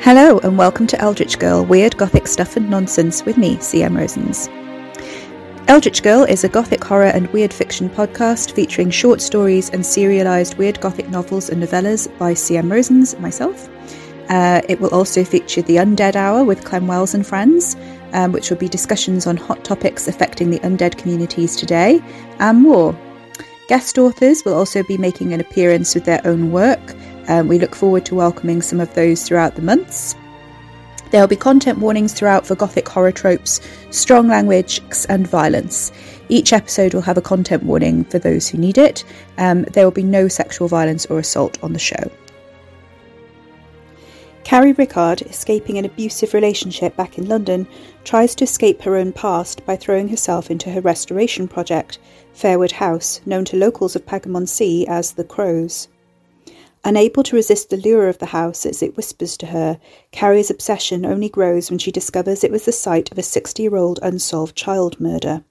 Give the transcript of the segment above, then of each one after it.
Hello, and welcome to Eldritch Girl Weird Gothic Stuff and Nonsense with me, CM Rosens. Eldritch Girl is a gothic horror and weird fiction podcast featuring short stories and serialized weird gothic novels and novellas by CM Rosens, myself. Uh, it will also feature the Undead Hour with Clem Wells and friends, um, which will be discussions on hot topics affecting the undead communities today, and more. Guest authors will also be making an appearance with their own work, um, we look forward to welcoming some of those throughout the months. There will be content warnings throughout for Gothic horror tropes, strong language, and violence. Each episode will have a content warning for those who need it. Um, there will be no sexual violence or assault on the show. Carrie Rickard, escaping an abusive relationship back in London, tries to escape her own past by throwing herself into her restoration project, Fairwood House, known to locals of Pagamon Sea as the Crows. Unable to resist the lure of the house as it whispers to her, Carrie's obsession only grows when she discovers it was the site of a 60 year old unsolved child murder.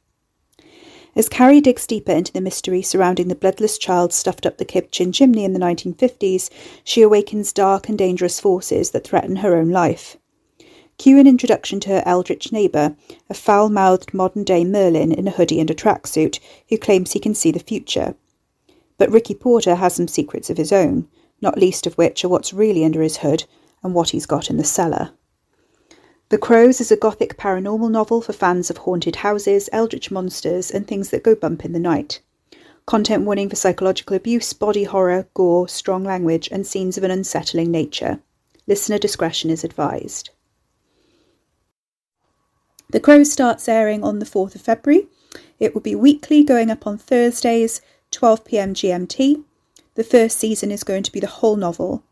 As Carrie digs deeper into the mystery surrounding the bloodless child stuffed up the kitchen chimney in the 1950s, she awakens dark and dangerous forces that threaten her own life. Cue an introduction to her eldritch neighbour, a foul mouthed modern day Merlin in a hoodie and a tracksuit, who claims he can see the future. But Ricky Porter has some secrets of his own, not least of which are what's really under his hood and what he's got in the cellar. The Crows is a gothic paranormal novel for fans of haunted houses, eldritch monsters, and things that go bump in the night. Content warning for psychological abuse, body horror, gore, strong language, and scenes of an unsettling nature. Listener discretion is advised. The Crows starts airing on the 4th of February. It will be weekly, going up on Thursdays, 12pm GMT, the first season is going to be the whole novel.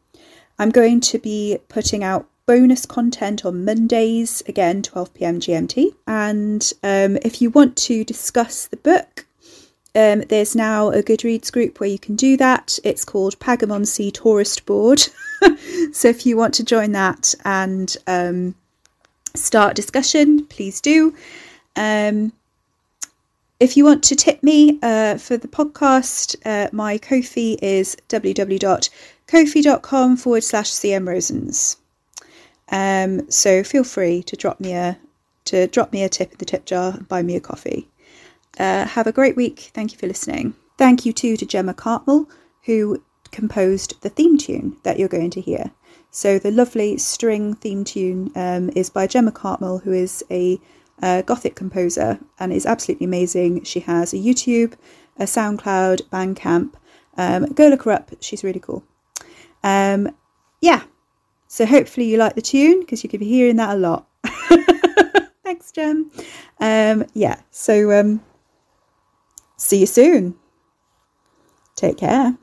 I'm going to be putting out bonus content on Mondays, again, 12 pm GMT. And um, if you want to discuss the book, um, there's now a Goodreads group where you can do that. It's called Pagamon Sea Tourist Board. so if you want to join that and um, start discussion, please do. Um, if you want to tip me uh, for the podcast, uh, my Ko-fi is www.kofi.com forward slash cmrosens. Um, so feel free to drop me a to drop me a tip in the tip jar and buy me a coffee. Uh, have a great week. Thank you for listening. Thank you too to Gemma Cartmell, who composed the theme tune that you're going to hear. So the lovely string theme tune um, is by Gemma Cartmell, who is a a Gothic composer, and is absolutely amazing. She has a YouTube, a SoundCloud, Bandcamp. Um, go look her up. She's really cool. Um, yeah. So hopefully you like the tune because you could be hearing that a lot. Thanks, Jem. Um, yeah. So um, see you soon. Take care.